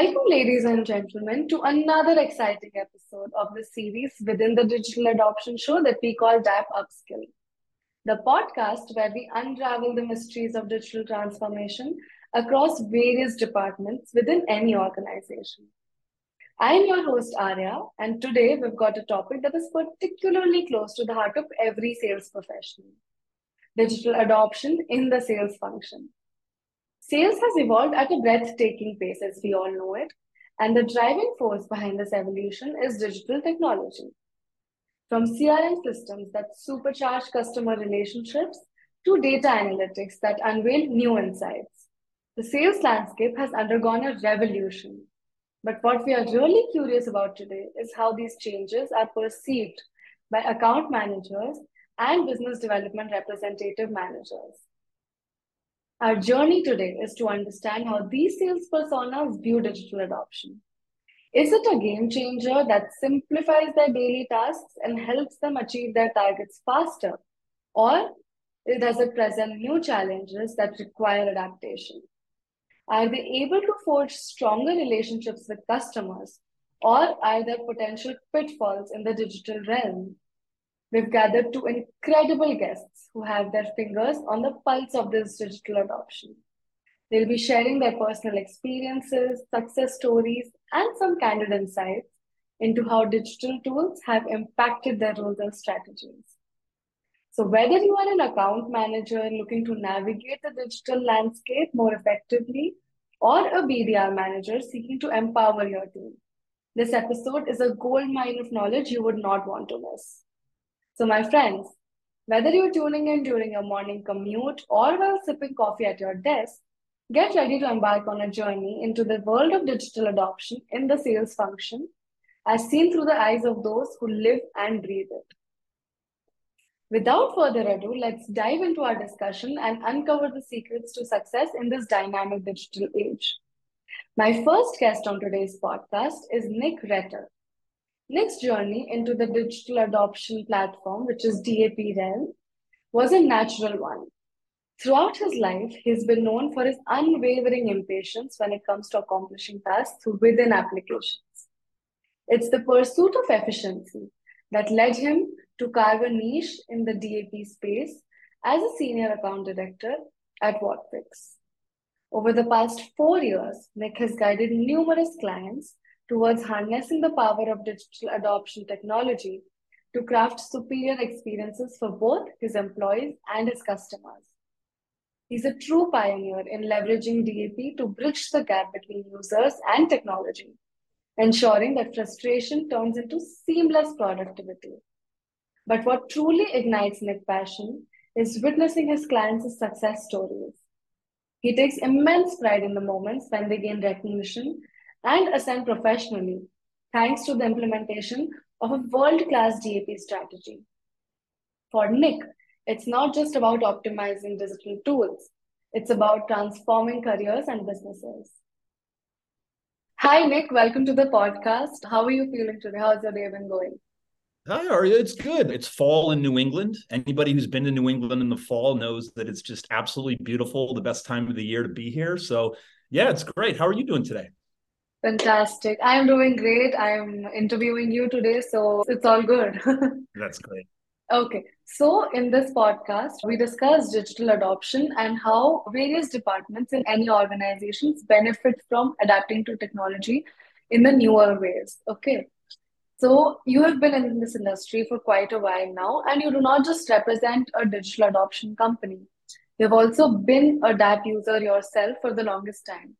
Welcome, ladies and gentlemen, to another exciting episode of the series within the digital adoption show that we call DAP Upskill, the podcast where we unravel the mysteries of digital transformation across various departments within any organization. I am your host, Aryaa, and today we've got a topic that is particularly close to the heart of every sales professional digital adoption in the sales function. Sales has evolved at a breathtaking pace, as we all know it, and the driving force behind this evolution is digital technology. From CRM systems that supercharge customer relationships to data analytics that unveil new insights, the sales landscape has undergone a revolution. But what we are really curious about today is how these changes are perceived by account managers and business development representative managers. Our journey today is to understand how these sales personas view digital adoption. Is it a game changer that simplifies their daily tasks and helps them achieve their targets faster? Or does it present new challenges that require adaptation? Are they able to forge stronger relationships with customers? Or are there potential pitfalls in the digital realm? We've gathered two incredible guests who have their fingers on the pulse of this digital adoption. They'll be sharing their personal experiences, success stories, and some candid insights into how digital tools have impacted their roles and strategies. So, whether you are an account manager looking to navigate the digital landscape more effectively, or a BDR manager seeking to empower your team, this episode is a gold mine of knowledge you would not want to miss. So, my friends, whether you're tuning in during your morning commute or while sipping coffee at your desk, get ready to embark on a journey into the world of digital adoption in the sales function, as seen through the eyes of those who live and breathe it. Without further ado, let's dive into our discussion and uncover the secrets to success in this dynamic digital age. My first guest on today's podcast is Nick Roetter. Nick's journey into the digital adoption platform, which is DAP realm, was a natural one. Throughout his life, he's been known for his unwavering impatience when it comes to accomplishing tasks within applications. It's the pursuit of efficiency that led him to carve a niche in the DAP space as a senior account director at Whatfix. Over the past four years, Nick has guided numerous clients towards harnessing the power of digital adoption technology to craft superior experiences for both his employees and his customers. He's a true pioneer in leveraging DAP to bridge the gap between users and technology, ensuring that frustration turns into seamless productivity. But what truly ignites Nick's passion is witnessing his clients' success stories. He takes immense pride in the moments when they gain recognition and ascend professionally, thanks to the implementation of a world class DAP strategy. For Nick, it's not just about optimizing digital tools, it's about transforming careers and businesses. Hi, Nick. Welcome to the podcast. How are you feeling today? How's your day been going? Hi, Aryaa. It's good. It's fall in New England. Anybody who's been to New England in the fall knows that it's just absolutely beautiful, the best time of the year to be here. So, yeah, it's great. How are you doing today? Fantastic. I'm doing great. I'm interviewing you today, so it's all good. That's great. Okay, so in this podcast, we discuss digital adoption and how various departments in any organizations benefit from adapting to technology in the newer ways. Okay, so you have been in this industry for quite a while now, and you do not just represent a digital adoption company. You've also been a DAP user yourself for the longest time.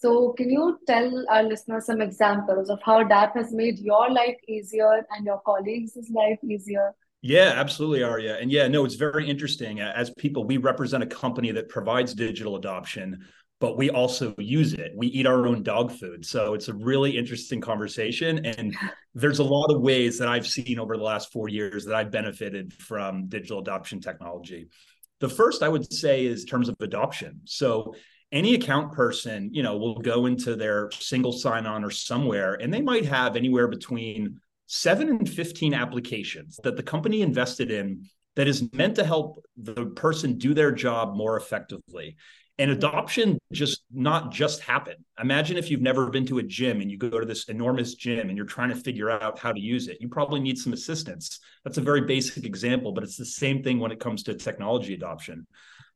So, can you tell our listeners some examples of how DAP has made your life easier and your colleagues' life easier? Yeah, absolutely, Aryaa. And yeah, no, it's very interesting. As people, we represent a company that provides digital adoption, but we also use it. We eat our own dog food. So it's a really interesting conversation. And there's a lot of ways that I've seen over the last four years that I've benefited from digital adoption technology. The first I would say is terms of adoption. So any account person, you know, will go into their single sign-on or somewhere, and they might have anywhere between seven and 15 applications that the company invested in that is meant to help the person do their job more effectively. and adoption just not just happen. Imagine if you've never been to a gym and you go to this enormous gym and you're trying to figure out how to use it. You probably need some assistance. That's a very basic example but it's the same thing when it comes to technology adoption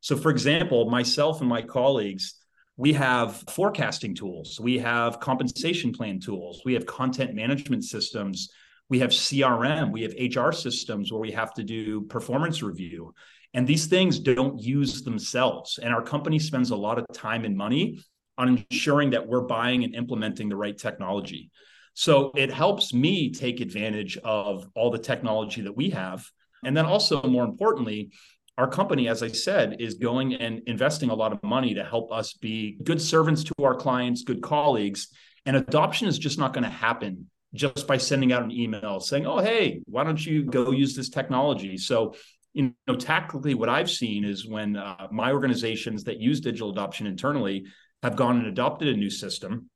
so for example myself and my colleagues we have forecasting tools we have compensation plan tools we have content management systems we have crm we have hr systems where we have to do performance review and these things don't use themselves. And our company spends a lot of time and money on ensuring that we're buying and implementing the right technology. So it helps me take advantage of all the technology that we have. And then also, more importantly, our company, as I said, is going and investing a lot of money to help us be good servants to our clients, good colleagues. And adoption is just not going to happen just by sending out an email saying, oh, hey, why don't you go use this technology? So you know, tactically, what I've seen is when uh, my organizations that use digital adoption internally have gone and adopted a new system,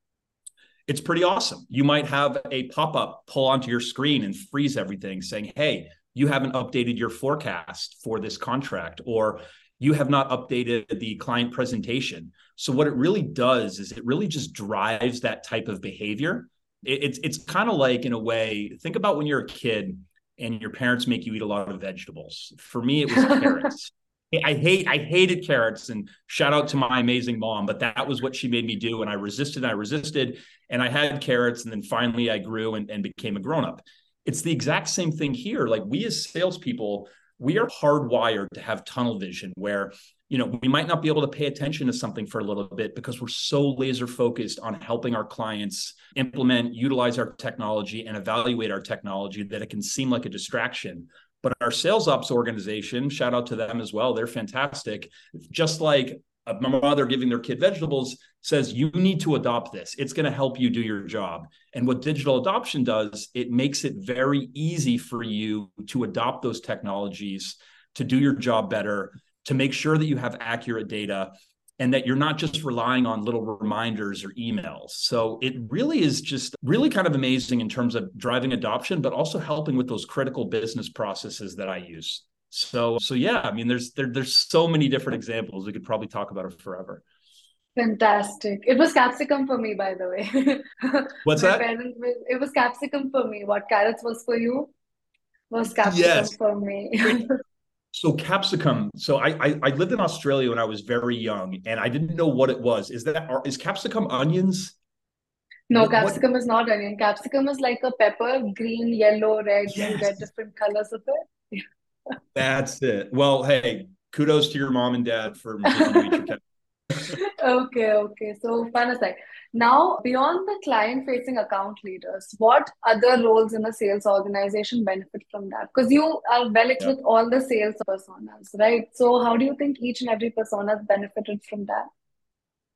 it's pretty awesome. You might have a pop up pull onto your screen and freeze everything saying, hey, you haven't updated your forecast for this contract, or you have not updated the client presentation. So, what it really does is it really just drives that type of behavior. It, it's it's kind of like, in a way, think about when you're a kid and your parents make you eat a lot of vegetables. For me, it was carrots. I hate I hated carrots and shout out to my amazing mom, but that was what she made me do. And I resisted, I resisted, and I had carrots, and then finally I grew and, and became a grown-up. It's the exact same thing here. Like we as salespeople, we are hardwired to have tunnel vision where you know we might not be able to pay attention to something for a little bit because we're so laser focused on helping our clients implement utilize our technology and evaluate our technology that it can seem like a distraction but our sales ops organization shout out to them as well they're fantastic just like a mother giving their kid vegetables says you need to adopt this it's going to help you do your job and what digital adoption does it makes it very easy for you to adopt those technologies to do your job better to make sure that you have accurate data and that you're not just relying on little reminders or emails. So it really is just really kind of amazing in terms of driving adoption, but also helping with those critical business processes that I use. So so yeah, I mean there's there, there's so many different examples. We could probably talk about it forever. Fantastic. It was capsicum for me, by the way. What's that? Parents, it was capsicum for me. What carrots was for you was capsicum yes. for me. So capsicum. So I, I, I lived in Australia when I was very young, and I didn't know what it was. Is that is capsicum onions? No, what, capsicum what? is not onion. Capsicum is like a pepper, green, yellow, red. Yes. You get different colors of it. That's it. Well, hey, kudos to your mom and dad for okay, okay. So fun aside. Now, beyond the client facing account leaders, what other roles in a sales organization benefit from that? Because you are well equipped yeah. with all the sales personas, right? So, how do you think each and every persona has benefited from that?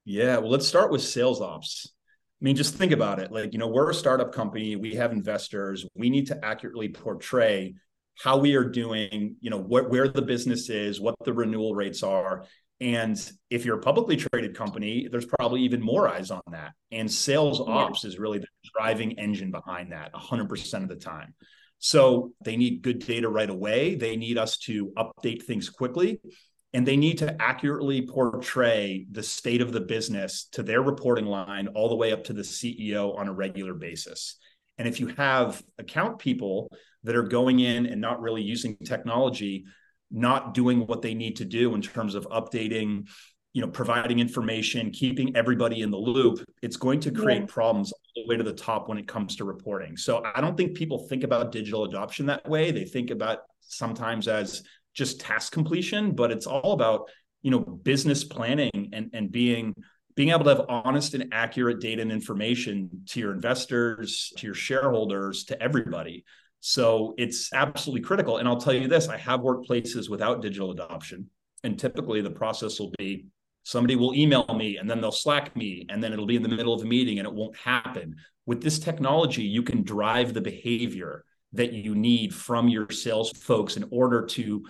Yeah, well, let's start with sales ops. I mean, just think about it. Like, you know, we're a startup company, we have investors, we need to accurately portray how we are doing, you know, what, where the business is, what the renewal rates are, and if you're a publicly traded company, there's probably even more eyes on that. And sales ops is really the driving engine behind that 100% of the time. So they need good data right away. They need us to update things quickly. And they need to accurately portray the state of the business to their reporting line all the way up to the CEO on a regular basis. And if you have account people that are going in and not really using technology, not doing what they need to do in terms of updating you know providing information keeping everybody in the loop it's going to create yeah. problems all the way to the top when it comes to reporting. So i don't think people think about digital adoption that way. They think about sometimes as just task completion but it's all about you know business planning and and being being able to have honest and accurate data and information to your investors to your shareholders to everybody so it's absolutely critical. And I'll tell you this I have workplaces without digital adoption. And typically the process will be somebody will email me and then they'll slack me and then it'll be in the middle of a meeting and it won't happen. With this technology, you can drive the behavior that you need from your sales folks in order to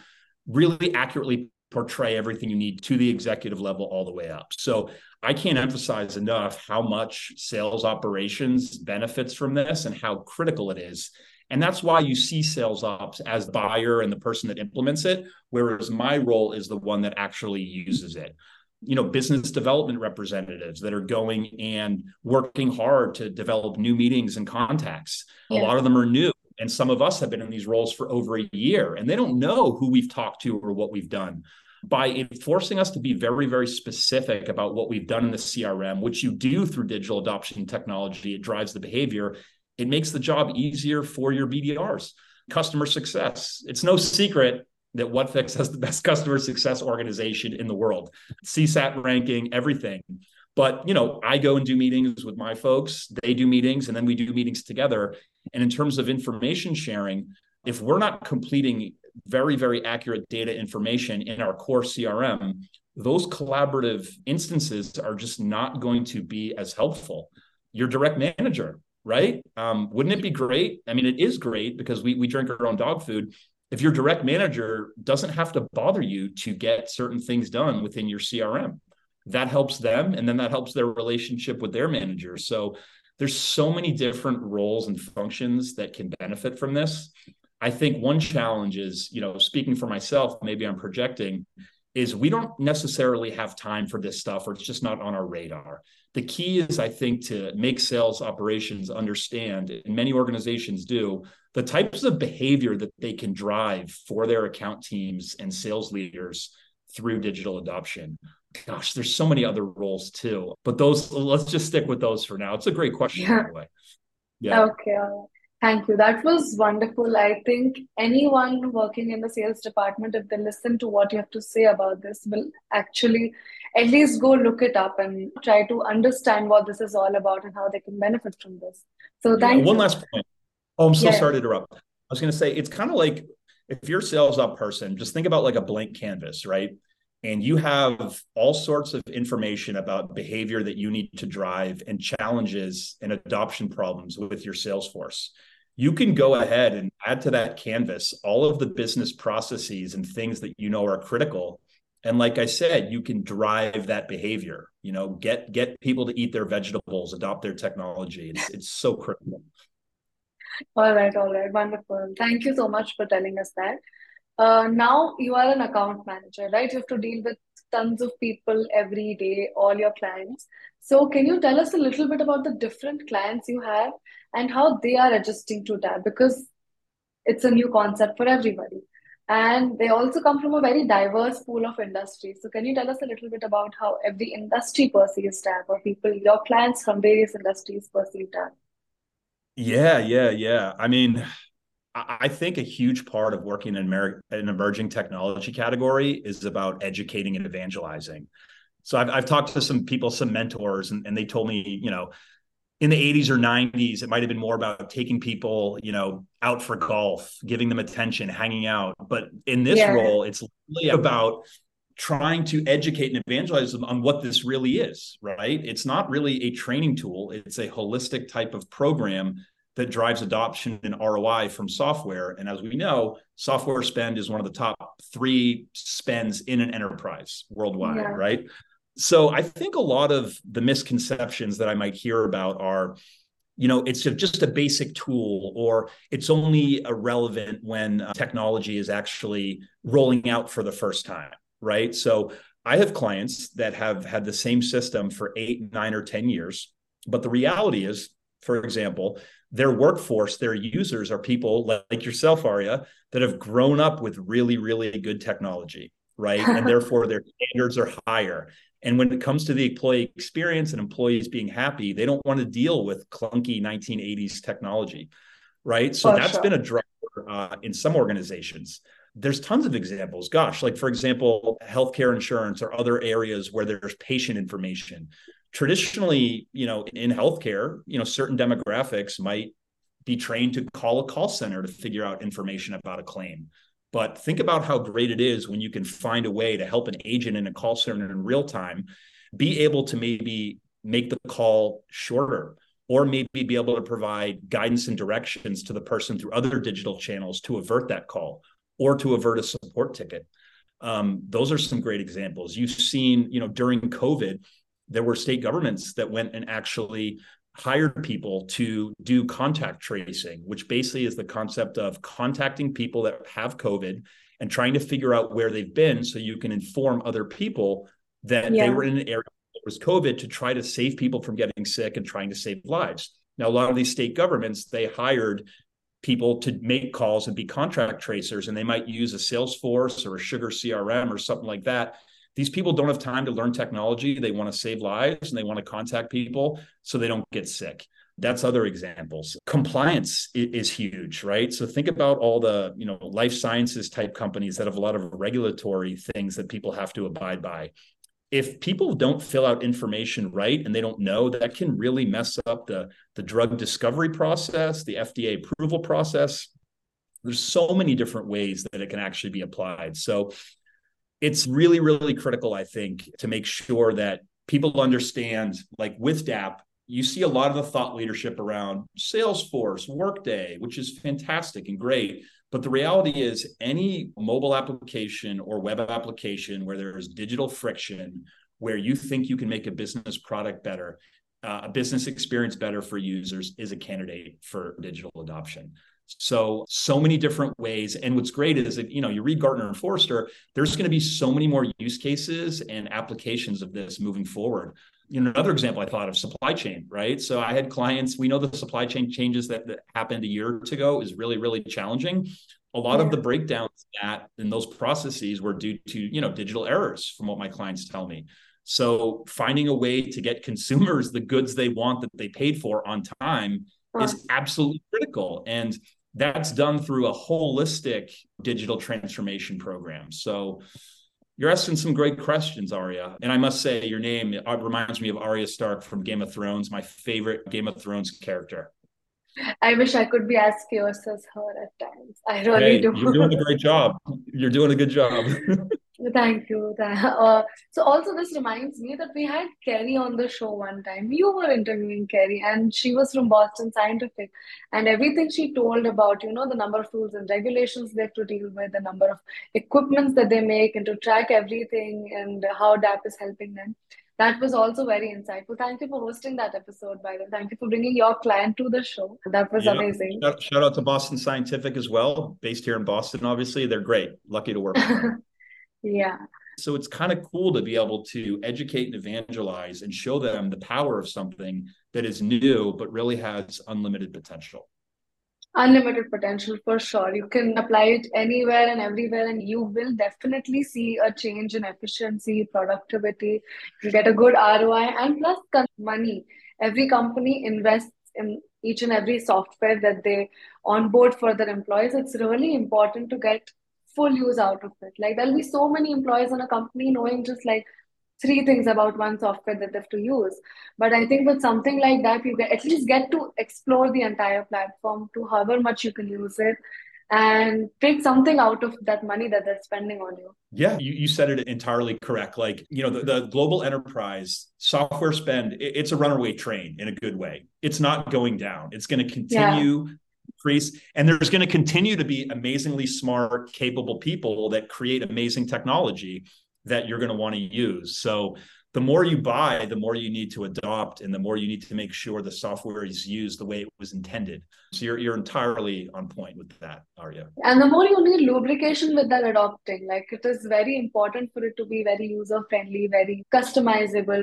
really accurately portray everything you need to the executive level all the way up. So I can't emphasize enough how much sales operations benefits from this and how critical it is. And that's why you see sales ops as the buyer and the person that implements it, whereas my role is the one that actually uses it. you know business development representatives that are going and working hard to develop new meetings and contacts yeah. a lot of them are new and some of us have been in these roles for over a year and they don't know who we've talked to or what we've done by forcing us to be very very specific about what we've done in the crm which you do through digital adoption technology it drives the behavior it makes the job easier for your bdrs customer success it's no secret that Whatfix has the best customer success organization in the world, CSAT ranking, everything. But you know, I go and do meetings with my folks. They do meetings, and then we do meetings together. And in terms of information sharing, if we're not completing very very accurate data information in our core CRM, those collaborative instances are just not going to be as helpful. Your direct manager, right? Um, wouldn't it be great? I mean, it is great because we we drink our own dog food if your direct manager doesn't have to bother you to get certain things done within your CRM, that helps them. And then that helps their relationship with their manager. So there's so many different roles and functions that can benefit from this. I think one challenge is, you know, speaking for myself, maybe I'm projecting, is we don't necessarily have time for this stuff or it's just not on our radar. The key is, I think, to make sales operations understand, and many organizations do, the types of behavior that they can drive for their account teams and sales leaders through digital adoption. Gosh, there's so many other roles too, but those let's just stick with those for now. It's a great question, yeah. by the way. Yeah. Okay. Thank you. That was wonderful. I think anyone working in the sales department, if they listen to what you have to say about this, will actually at least go look it up and try to understand what this is all about and how they can benefit from this. So thank yeah, one you. last point. Oh, I'm so yeah. sorry to interrupt. I was going to say it's kind of like if you're a sales ops person, just think about like a blank canvas, right? And you have all sorts of information about behavior that you need to drive and challenges and adoption problems with your sales force. You can go ahead and add to that canvas all of the business processes and things that you know are critical. And like I said, you can drive that behavior. You know, get get people to eat their vegetables, adopt their technology. It's it's so critical. All right, all right, wonderful. Thank you so much for telling us that. Uh, now you are an account manager, right? You have to deal with tons of people every day, all your clients. So, can you tell us a little bit about the different clients you have and how they are adjusting to that? Because it's a new concept for everybody. And they also come from a very diverse pool of industries. So, can you tell us a little bit about how every industry perceives that, or people, your clients from various industries perceive that? Yeah, yeah, yeah. I mean, I think a huge part of working in an emerging technology category is about educating and evangelizing. So I've, I've talked to some people, some mentors, and, and they told me, you know, in the 80s or 90s, it might have been more about taking people, you know, out for golf, giving them attention, hanging out. But in this yeah. role, it's really about trying to educate and evangelize them on what this really is, right? It's not really a training tool, it's a holistic type of program that drives adoption and ROI from software. And as we know, software spend is one of the top three spends in an enterprise worldwide, yeah. right? So I think a lot of the misconceptions that I might hear about are, you know, it's just a basic tool or it's only relevant when uh, technology is actually rolling out for the first time right? So I have clients that have had the same system for eight, nine, or 10 years. But the reality is, for example, their workforce, their users are people like yourself, Aryaa, that have grown up with really, really good technology, right? and therefore their standards are higher. And when it comes to the employee experience and employees being happy, they don't want to deal with clunky 1980s technology, right? So oh, that's sure. been a driver uh, in some organizations there's tons of examples. Gosh, like for example, healthcare insurance or other areas where there's patient information. Traditionally, you know, in healthcare, you know, certain demographics might be trained to call a call center to figure out information about a claim. But think about how great it is when you can find a way to help an agent in a call center in real time be able to maybe make the call shorter or maybe be able to provide guidance and directions to the person through other digital channels to avert that call or to avert a support ticket. Um, those are some great examples. You've seen, you know, during COVID, there were state governments that went and actually hired people to do contact tracing, which basically is the concept of contacting people that have COVID and trying to figure out where they've been so you can inform other people that yeah. they were in an area that was COVID to try to save people from getting sick and trying to save lives. Now, a lot of these state governments, they hired people to make calls and be contract tracers, and they might use a Salesforce or a SugarCRM or something like that. These people don't have time to learn technology. They want to save lives and they want to contact people so they don't get sick. That's other examples. Compliance is huge, right? So think about all the, you know, life sciences type companies that have a lot of regulatory things that people have to abide by if people don't fill out information right and they don't know that can really mess up the the drug discovery process the fda approval process there's so many different ways that it can actually be applied so it's really really critical i think to make sure that people understand like with dap you see a lot of the thought leadership around salesforce workday which is fantastic and great but the reality is, any mobile application or web application where there is digital friction, where you think you can make a business product better, uh, a business experience better for users, is a candidate for digital adoption. So, so many different ways. And what's great is that, you know, you read Gartner and Forrester, there's going to be so many more use cases and applications of this moving forward you know, another example I thought of supply chain, right? So I had clients, we know the supply chain changes that, that happened a year ago is really, really challenging. A lot of the breakdowns that in those processes were due to, you know, digital errors from what my clients tell me. So finding a way to get consumers the goods they want that they paid for on time is absolutely critical. And that's done through a holistic digital transformation program. So you're asking some great questions, Aryaa. And I must say, your name uh, reminds me of Arya Stark from Game of Thrones, my favorite Game of Thrones character. I wish I could be as fierce as her at times. I really hey, do. You're doing a great job. You're doing a good job. Thank you. Uh, so also this reminds me that we had Kerry on the show one time. You were interviewing Kerry and she was from Boston Scientific and everything she told about, you know, the number of rules and regulations they have to deal with, the number of equipments that they make and to track everything and how DAP is helping them. That was also very insightful. Thank you for hosting that episode, by the way. Thank you for bringing your client to the show. That was yeah. amazing. Shout, shout out to Boston Scientific as well, based here in Boston, obviously. They're great. Lucky to work with them. Yeah. So it's kind of cool to be able to educate and evangelize and show them the power of something that is new, but really has unlimited potential. Unlimited potential for sure. You can apply it anywhere and everywhere, and you will definitely see a change in efficiency, productivity. You get a good ROI and plus money. Every company invests in each and every software that they onboard for their employees. It's really important to get full use out of it. Like there'll be so many employees in a company knowing just like three things about one software that they have to use. But I think with something like that, you get at least get to explore the entire platform to however much you can use it and take something out of that money that they're spending on you. Yeah, you, you said it entirely correct. Like, you know, the, the global enterprise software spend, it, it's a runaway train in a good way. It's not going down. It's going to continue yeah increase. And there's going to continue to be amazingly smart, capable people that create amazing technology that you're going to want to use. So the more you buy, the more you need to adopt, and the more you need to make sure the software is used the way it was intended. So you're you're entirely on point with that, Aryaa. And the more you need lubrication with that adopting, like it is very important for it to be very user friendly, very customizable.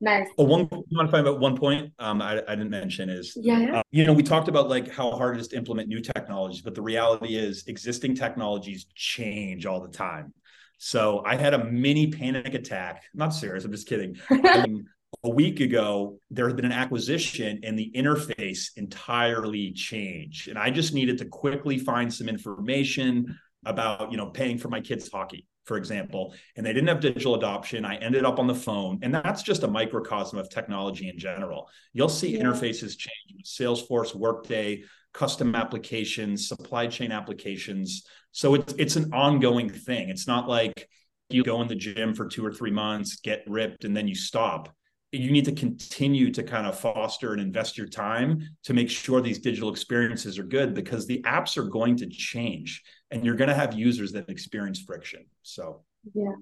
Nice. Oh, one want to find about one point um, I, I didn't mention is yeah. Uh, you know we talked about like how hard it is to implement new technologies, but the reality is existing technologies change all the time. So I had a mini panic attack. Not serious. I'm just kidding. um, a week ago, there had been an acquisition and the interface entirely changed, and I just needed to quickly find some information about you know paying for my kids' hockey for example, and they didn't have digital adoption. I ended up on the phone, and that's just a microcosm of technology in general. You'll see yeah. interfaces change with Salesforce, Workday, custom applications, supply chain applications. So it's it's an ongoing thing. It's not like you go in the gym for two or three months, get ripped, and then you stop. You need to continue to kind of foster and invest your time to make sure these digital experiences are good because the apps are going to change and you're going to have users that experience friction. So, yeah.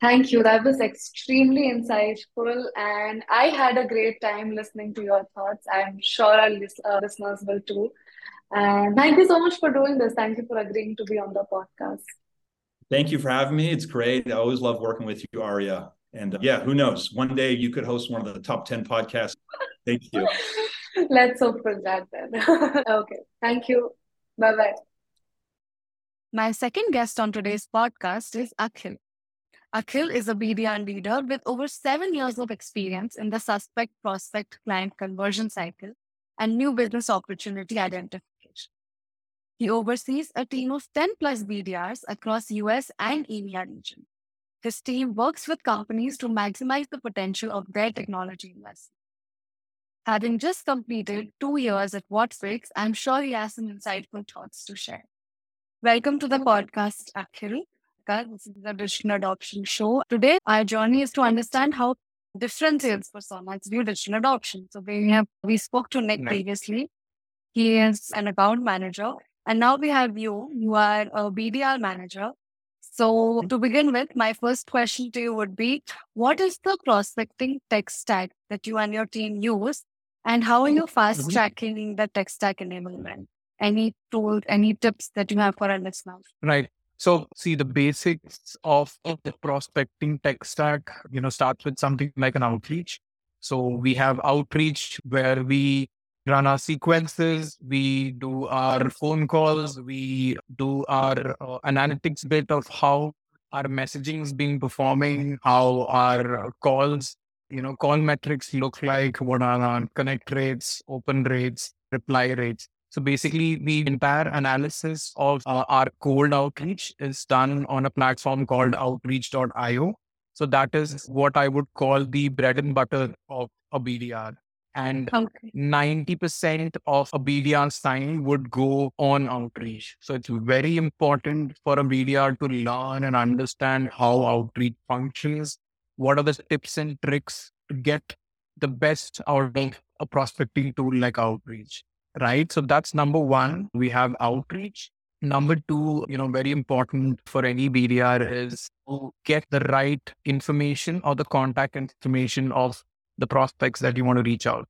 Thank you. That was extremely insightful. And I had a great time listening to your thoughts. I'm sure our uh, listeners will too. And thank you so much for doing this. Thank you for agreeing to be on the podcast. Thank you for having me. It's great. I always love working with you, Aryaa And uh, yeah, who knows? One day you could host one of the top 10 podcasts. Thank you. Let's hope for that then. okay. Thank you. Bye bye. My second guest on today's podcast is Akhil. Akhil is a BDR leader with over seven years of experience in the suspect prospect client conversion cycle and new business opportunity identification. He oversees a team of 10 plus BDRs across US and EMEA region. His team works with companies to maximize the potential of their technology investment. Having just completed two years at Whatfix, I'm sure he has some insightful thoughts to share. Welcome to the podcast, Akhil. This is the digital adoption show. Today, our journey is to understand how different sales personas view digital adoption. So we have we spoke to Nick previously. He is an account manager, and now we have you. You are a BDR manager. So to begin with, my first question to you would be: What is the prospecting tech stack that you and your team use, and how are you fast mm-hmm. tracking the tech stack enablement? Any tools, any tips that you have for our listeners? Right. So see the basics of the prospecting tech stack, you know, starts with something like an outreach. So we have outreach where we run our sequences, we do our phone calls, we do our uh, analytics bit of how our messaging is being performing, how our calls, you know, call metrics look like, what are our connect rates, open rates, reply rates. So basically, the entire analysis of uh, our cold outreach is done on a platform called outreach.io. So that is what I would call the bread and butter of a BDR. And okay. 90% of a BDR sign would go on outreach. So it's very important for a BDR to learn and understand how outreach functions. What are the tips and tricks to get the best out of a prospecting tool like outreach? Right? So that's number one. We have outreach. Number two, you know, very important for any BDR is to get the right information or the contact information of the prospects that you want to reach out.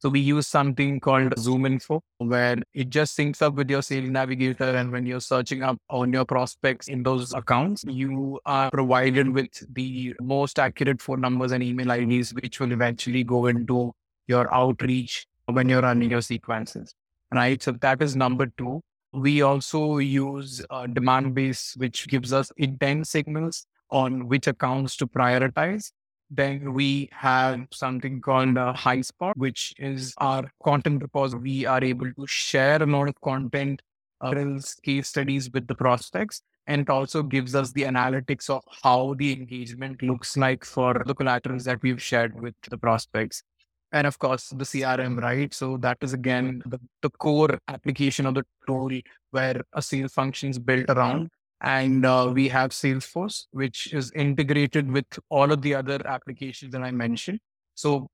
So we use something called ZoomInfo, where it just syncs up with your sales navigator. And when you're searching up on your prospects in those accounts, you are provided with the most accurate phone numbers and email IDs, which will eventually go into your outreach when you're running your sequences, right? So that is number two. We also use uh, Demandbase, which gives us intent signals on which accounts to prioritize. Then we have something called a Highspot, which is our content repository. We are able to share a lot of content, uh, case studies with the prospects. And it also gives us the analytics of how the engagement looks like for the collaterals that we've shared with the prospects and of course the crm right? So that is again the, the core application of the tool where a sales function is built around. And uh, we have salesforce which is integrated with all of the other applications that i mentioned. So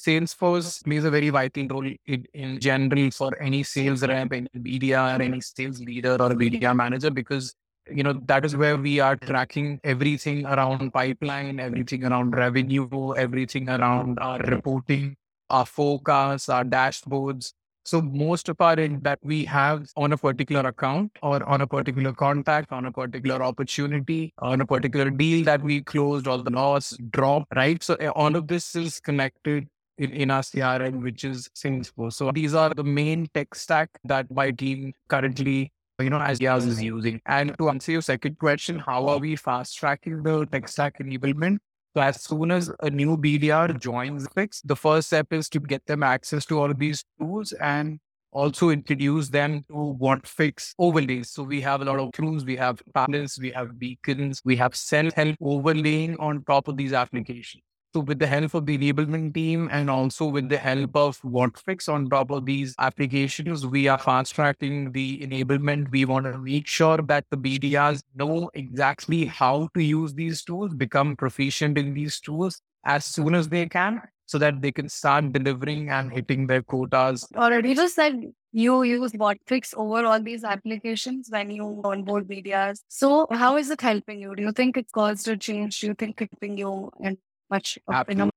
salesforce plays a very vital role in, in general for any sales rep any bdr any sales leader or a bdr manager because you know that is where we are tracking everything around pipeline everything around revenue everything around our reporting our forecasts our dashboards. So most of our that we have on a particular account or on a particular contact on a particular opportunity on a particular deal that we closed or the loss drop right? So eh, all of this is connected in, in our crm which is salesforce. So these are the main tech stack that my team currently you know, as Yaz is using. And to answer your second question, how are we fast tracking the tech stack enablement? So as soon as a new BDR joins Fix, the first step is to get them access to all of these tools and also introduce them to Whatfix overlays. So we have a lot of tools, we have panels, we have beacons, we have self-help overlaying on top of these applications. So with the help of the enablement team and also with the help of WhatFix on top of these applications, we are fast tracking the enablement. We want to make sure that the BDRs know exactly how to use these tools, become proficient in these tools as soon as they can so that they can start delivering and hitting their quotas. Already just said you use WhatFix over all these applications when you onboard BDRs. So how is it helping you? Do you think it's caused a change? Do you think it's helping you in much Absolutely.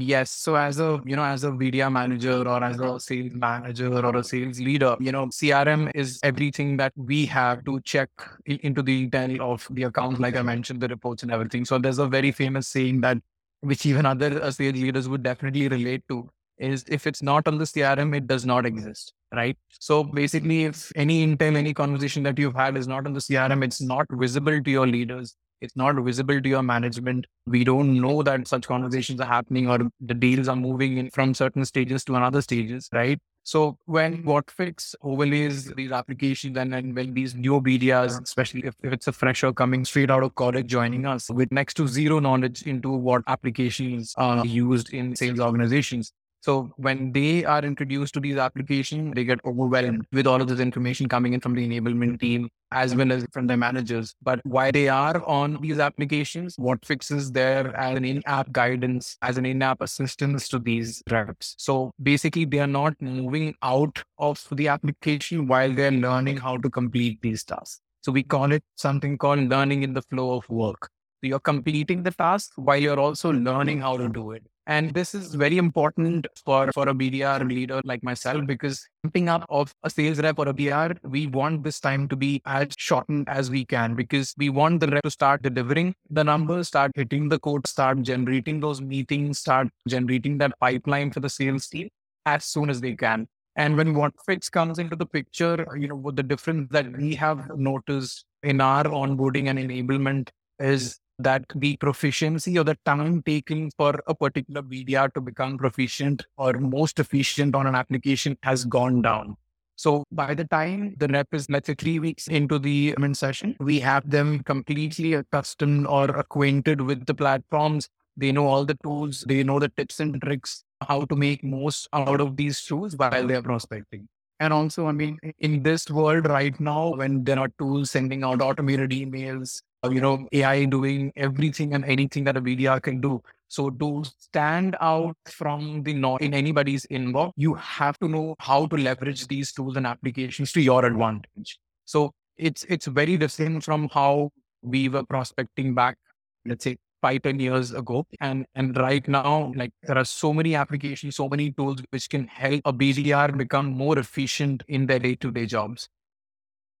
Yes. So as a, you know, as a media manager or as a sales manager or a sales leader, you know, CRM is everything that we have to check into the intent of the account, like I mentioned, the reports and everything. So there's a very famous saying that which even other uh, sales leaders would definitely relate to is if it's not on the CRM, it does not exist. Right. So basically, if any intel, any conversation that you've had is not on the CRM, it's not visible to your leaders it's not visible to your management. We don't know that such conversations are happening or the deals are moving in from certain stages to another stages, right? So when mm-hmm. WhatFix overlays these applications and, and when these new BDRs, especially if, if it's a fresher coming straight out of college joining us with next to zero knowledge into what applications are used in sales organizations, so when they are introduced to these applications, they get overwhelmed with all of this information coming in from the enablement team as well as from their managers. But why they are on these applications, what fixes there as an in-app guidance, as an in-app assistance to these reps. So basically they are not moving out of the application while they're learning how to complete these tasks. So we call it something called learning in the flow of work. You're completing the task while you're also learning how to do it. And this is very important for, for a BDR leader like myself because ramping up of a sales rep or a BDR, we want this time to be as shortened as we can because we want the rep to start delivering the numbers, start hitting the code, start generating those meetings, start generating that pipeline for the sales team as soon as they can. And when WhatFix comes into the picture, you know, what the difference that we have noticed in our onboarding and enablement is that the proficiency or the time taken for a particular BDR to become proficient or most efficient on an application has gone down. So by the time the rep is, let's say, three weeks into the session, we have them completely accustomed or acquainted with the platforms. They know all the tools, they know the tips and tricks, how to make most out of these tools while they're prospecting. And also, I mean, in this world right now, when there are tools sending out automated emails, Uh, you know, AI doing everything and anything that a BDR can do. So to stand out from the norm in anybody's inbox, you have to know how to leverage these tools and applications to your advantage. So it's it's very different from how we were prospecting back, let's say five, 10 years ago. And and right now, like there are so many applications, so many tools which can help a BDR become more efficient in their day-to-day jobs.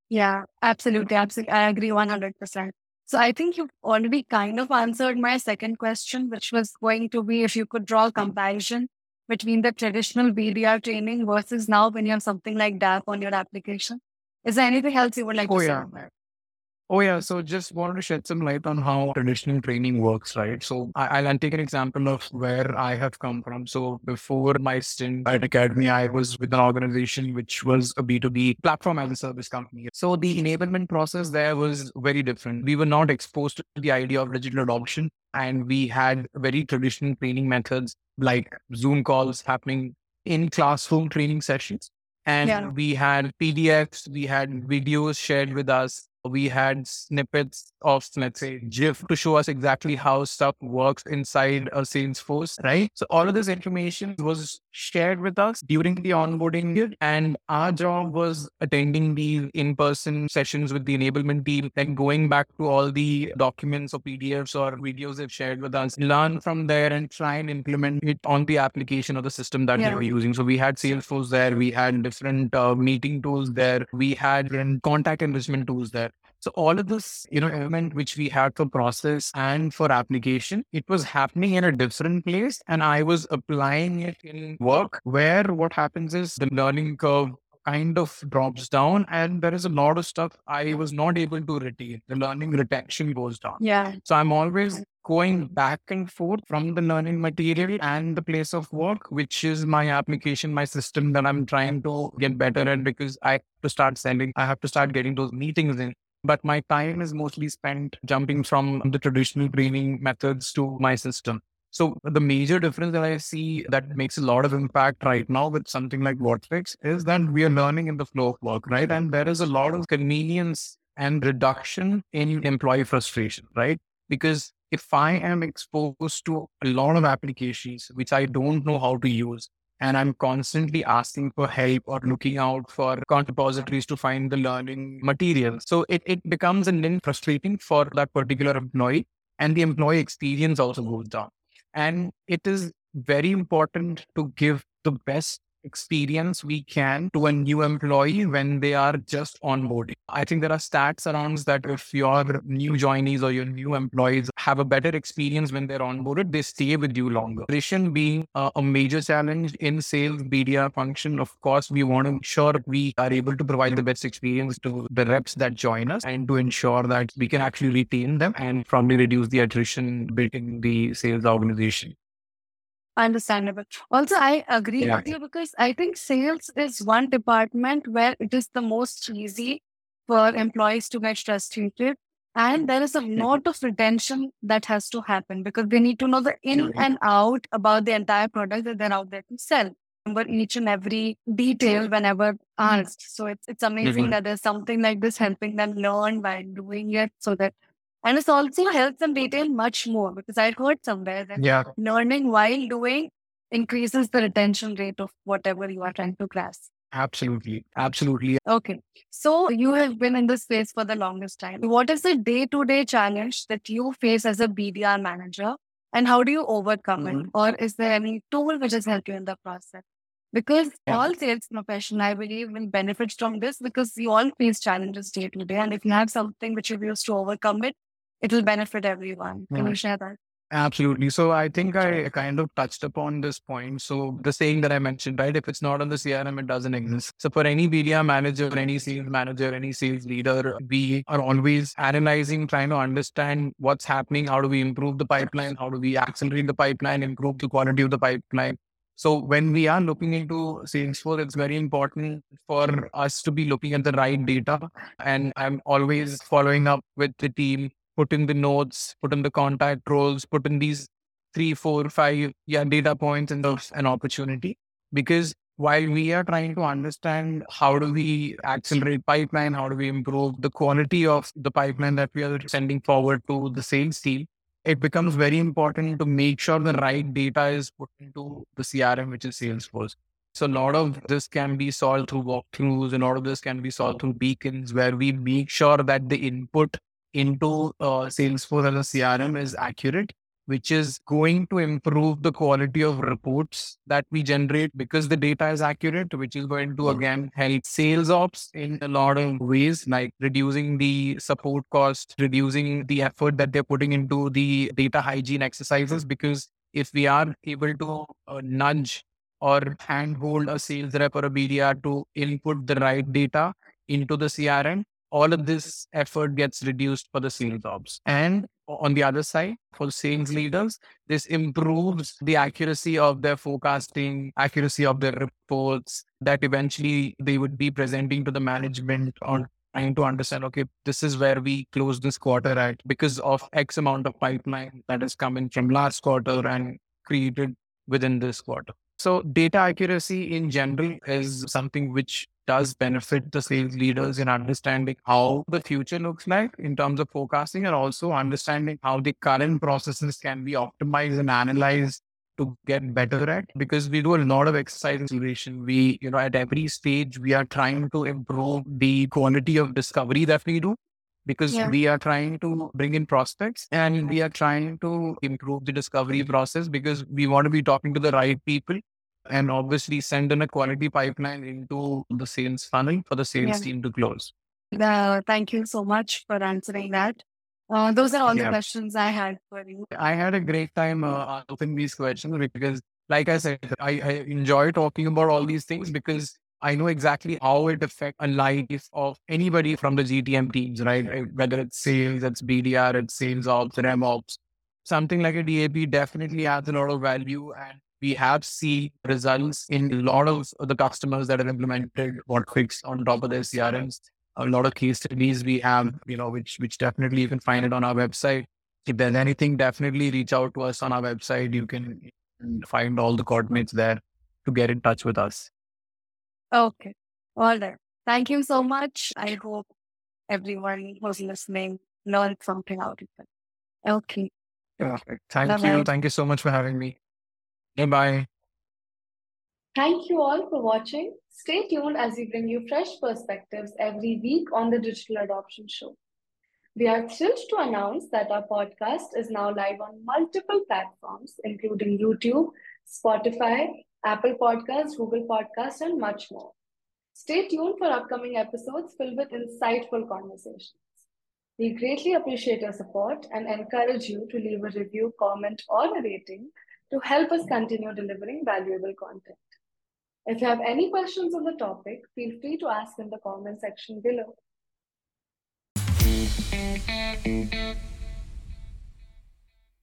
Yeah, absolutely. Absolutely. I agree 100%. So I think you've already kind of answered my second question, which was going to be if you could draw a comparison between the traditional BDR training versus now when you have something like DAP on your application. Is there anything else you would like oh, to yeah. say? Oh yeah, so just wanted to shed some light on how traditional training works, right? So I, will take an example of where I have come from. So before my stint at Academy, I was with an organization which was a B2B platform as a service company. So the enablement process there was very different. We were not exposed to the idea of digital adoption and we had very traditional training methods like Zoom calls happening in classroom training sessions. And yeah. we had PDFs, we had videos shared with us we had snippets of, let's say, GIF to show us exactly how stuff works inside a Salesforce, right? So all of this information was shared with us during the onboarding and our job was attending the in-person sessions with the enablement team, then going back to all the documents or PDFs or videos they've shared with us, learn from there and try and implement it on the application or the system that yeah. they were using. So we had Salesforce there, we had different uh, meeting tools there, we had different contact enrichment tools there. So all of this, you know, element which we had for process and for application, it was happening in a different place. And I was applying it in work where what happens is the learning curve kind of drops down and there is a lot of stuff I was not able to retain. The learning retention goes down. Yeah. So I'm always going back and forth from the learning material and the place of work, which is my application, my system that I'm trying to get better at because I have to start sending, I have to start getting those meetings in but my time is mostly spent jumping from the traditional training methods to my system. So the major difference that I see that makes a lot of impact right now with something like WhatFix is that we are learning in the flow of work, right? And there is a lot of convenience and reduction in employee frustration, right? Because if I am exposed to a lot of applications which I don't know how to use, and I'm constantly asking for help or looking out for repositories to find the learning material. So it, it becomes a little frustrating for that particular employee and the employee experience also goes down. And it is very important to give the best experience we can to a new employee when they are just onboarding. I think there are stats around that if your new joinees or your new employees have a better experience when they're onboarded, they stay with you longer. Attrition being a, a major challenge in sales BDR function, of course, we want to ensure we are able to provide the best experience to the reps that join us and to ensure that we can actually retain them and probably reduce the attrition built in the sales organization. Understandable. Also, I agree Yeah. with you because I think sales is one department where it is the most easy for employees to get frustrated. And there is a lot of retention that has to happen because they need to know the in and out about the entire product that they're out there to sell. Remember each and every detail whenever asked. So it's it's amazing Mhm. that there's something like this helping them learn by doing it so that and it's also helps them retain much more because I heard somewhere that Yeah. learning while doing increases the retention rate of whatever you are trying to grasp. Absolutely. Absolutely. Okay. So you have been in this space for the longest time. What is the day to day challenge that you face as a BDR manager and how do you overcome it? Mhm. Or is there any tool which has helped you in the process? Because Yeah. all sales profession, I believe, will benefit from this because you all face challenges day to day. And if you have something which you've used to overcome it, it will benefit everyone. Can Yeah. you share that? Absolutely. So I think I kind of touched upon this point. So the saying that I mentioned, right? If it's not on the CRM, it doesn't exist. So for any BDR manager, any sales manager, any sales leader, we are always analyzing, trying to understand what's happening. How do we improve the pipeline? How do we accelerate the pipeline, improve the quality of the pipeline? So when we are looking into Salesforce, it's very important for us to be looking at the right data. And I'm always following up with the team put in the notes, put in the contact roles, put in these three, four, five yeah, data points and those an opportunity. Because while we are trying to understand how do we accelerate pipeline, how do we improve the quality of the pipeline that we are sending forward to the sales team, it becomes very important to make sure the right data is put into the CRM, which is Salesforce. So a lot of this can be solved through walkthroughs, and a lot of this can be solved through beacons, where we make sure that the input into uh, Salesforce as a CRM is accurate, which is going to improve the quality of reports that we generate because the data is accurate, which is going to again help sales ops in a lot of ways, like reducing the support cost, reducing the effort that they're putting into the data hygiene exercises. Because if we are able to uh, nudge or handhold a sales rep or a BDR to input the right data into the CRM, all of this effort gets reduced for the sales ops. And on the other side, for sales leaders, this improves the accuracy of their forecasting, accuracy of their reports that eventually they would be presenting to the management on trying to understand, okay, this is where we close this quarter at because of X amount of pipeline that is coming from last quarter and created within this quarter. So data accuracy in general is something which does benefit the sales leaders in understanding how the future looks like in terms of forecasting and also understanding how the current processes can be optimized and analyzed to get better at because we do a lot of exercise installation. We, you know, at every stage, we are trying to improve the quality of discovery that we do because Yeah. we are trying to bring in prospects and we are trying to improve the discovery process because we want to be talking to the right people and obviously send in a quality pipeline into the sales funnel for the sales Yeah. team to close. Uh, thank you so much for answering that. Uh, those are all the questions I had for you. I had a great time uh, answering these questions because, like I said, I, I enjoy talking about all these things because I know exactly how it affects a life of anybody from the GTM teams, right? Whether it's sales, it's BDR, it's sales ops, RevOps. Something like a DAP definitely adds a lot of value and we have seen results in a lot of the customers that have implemented Whatfix on top of their CRMs. A lot of case studies we have, you know, which which definitely you can find it on our website. If there's anything, definitely reach out to us on our website. You can find all the coordinates there to get in touch with us. Okay. All right. Thank you so much. I hope everyone who's listening learned something out of it. Okay. Perfect. Thank Bye-bye. you. Thank you so much for having me. Bye bye. Thank you all for watching. Stay tuned as we bring you fresh perspectives every week on the Digital Adoption Show. We are thrilled to announce that our podcast is now live on multiple platforms, including YouTube, Spotify, Apple Podcasts, Google Podcasts, and much more. Stay tuned for upcoming episodes filled with insightful conversations. We greatly appreciate your support and encourage you to leave a review, comment, or a rating to help us continue delivering valuable content. If you have any questions on the topic, feel free to ask in the comment section below.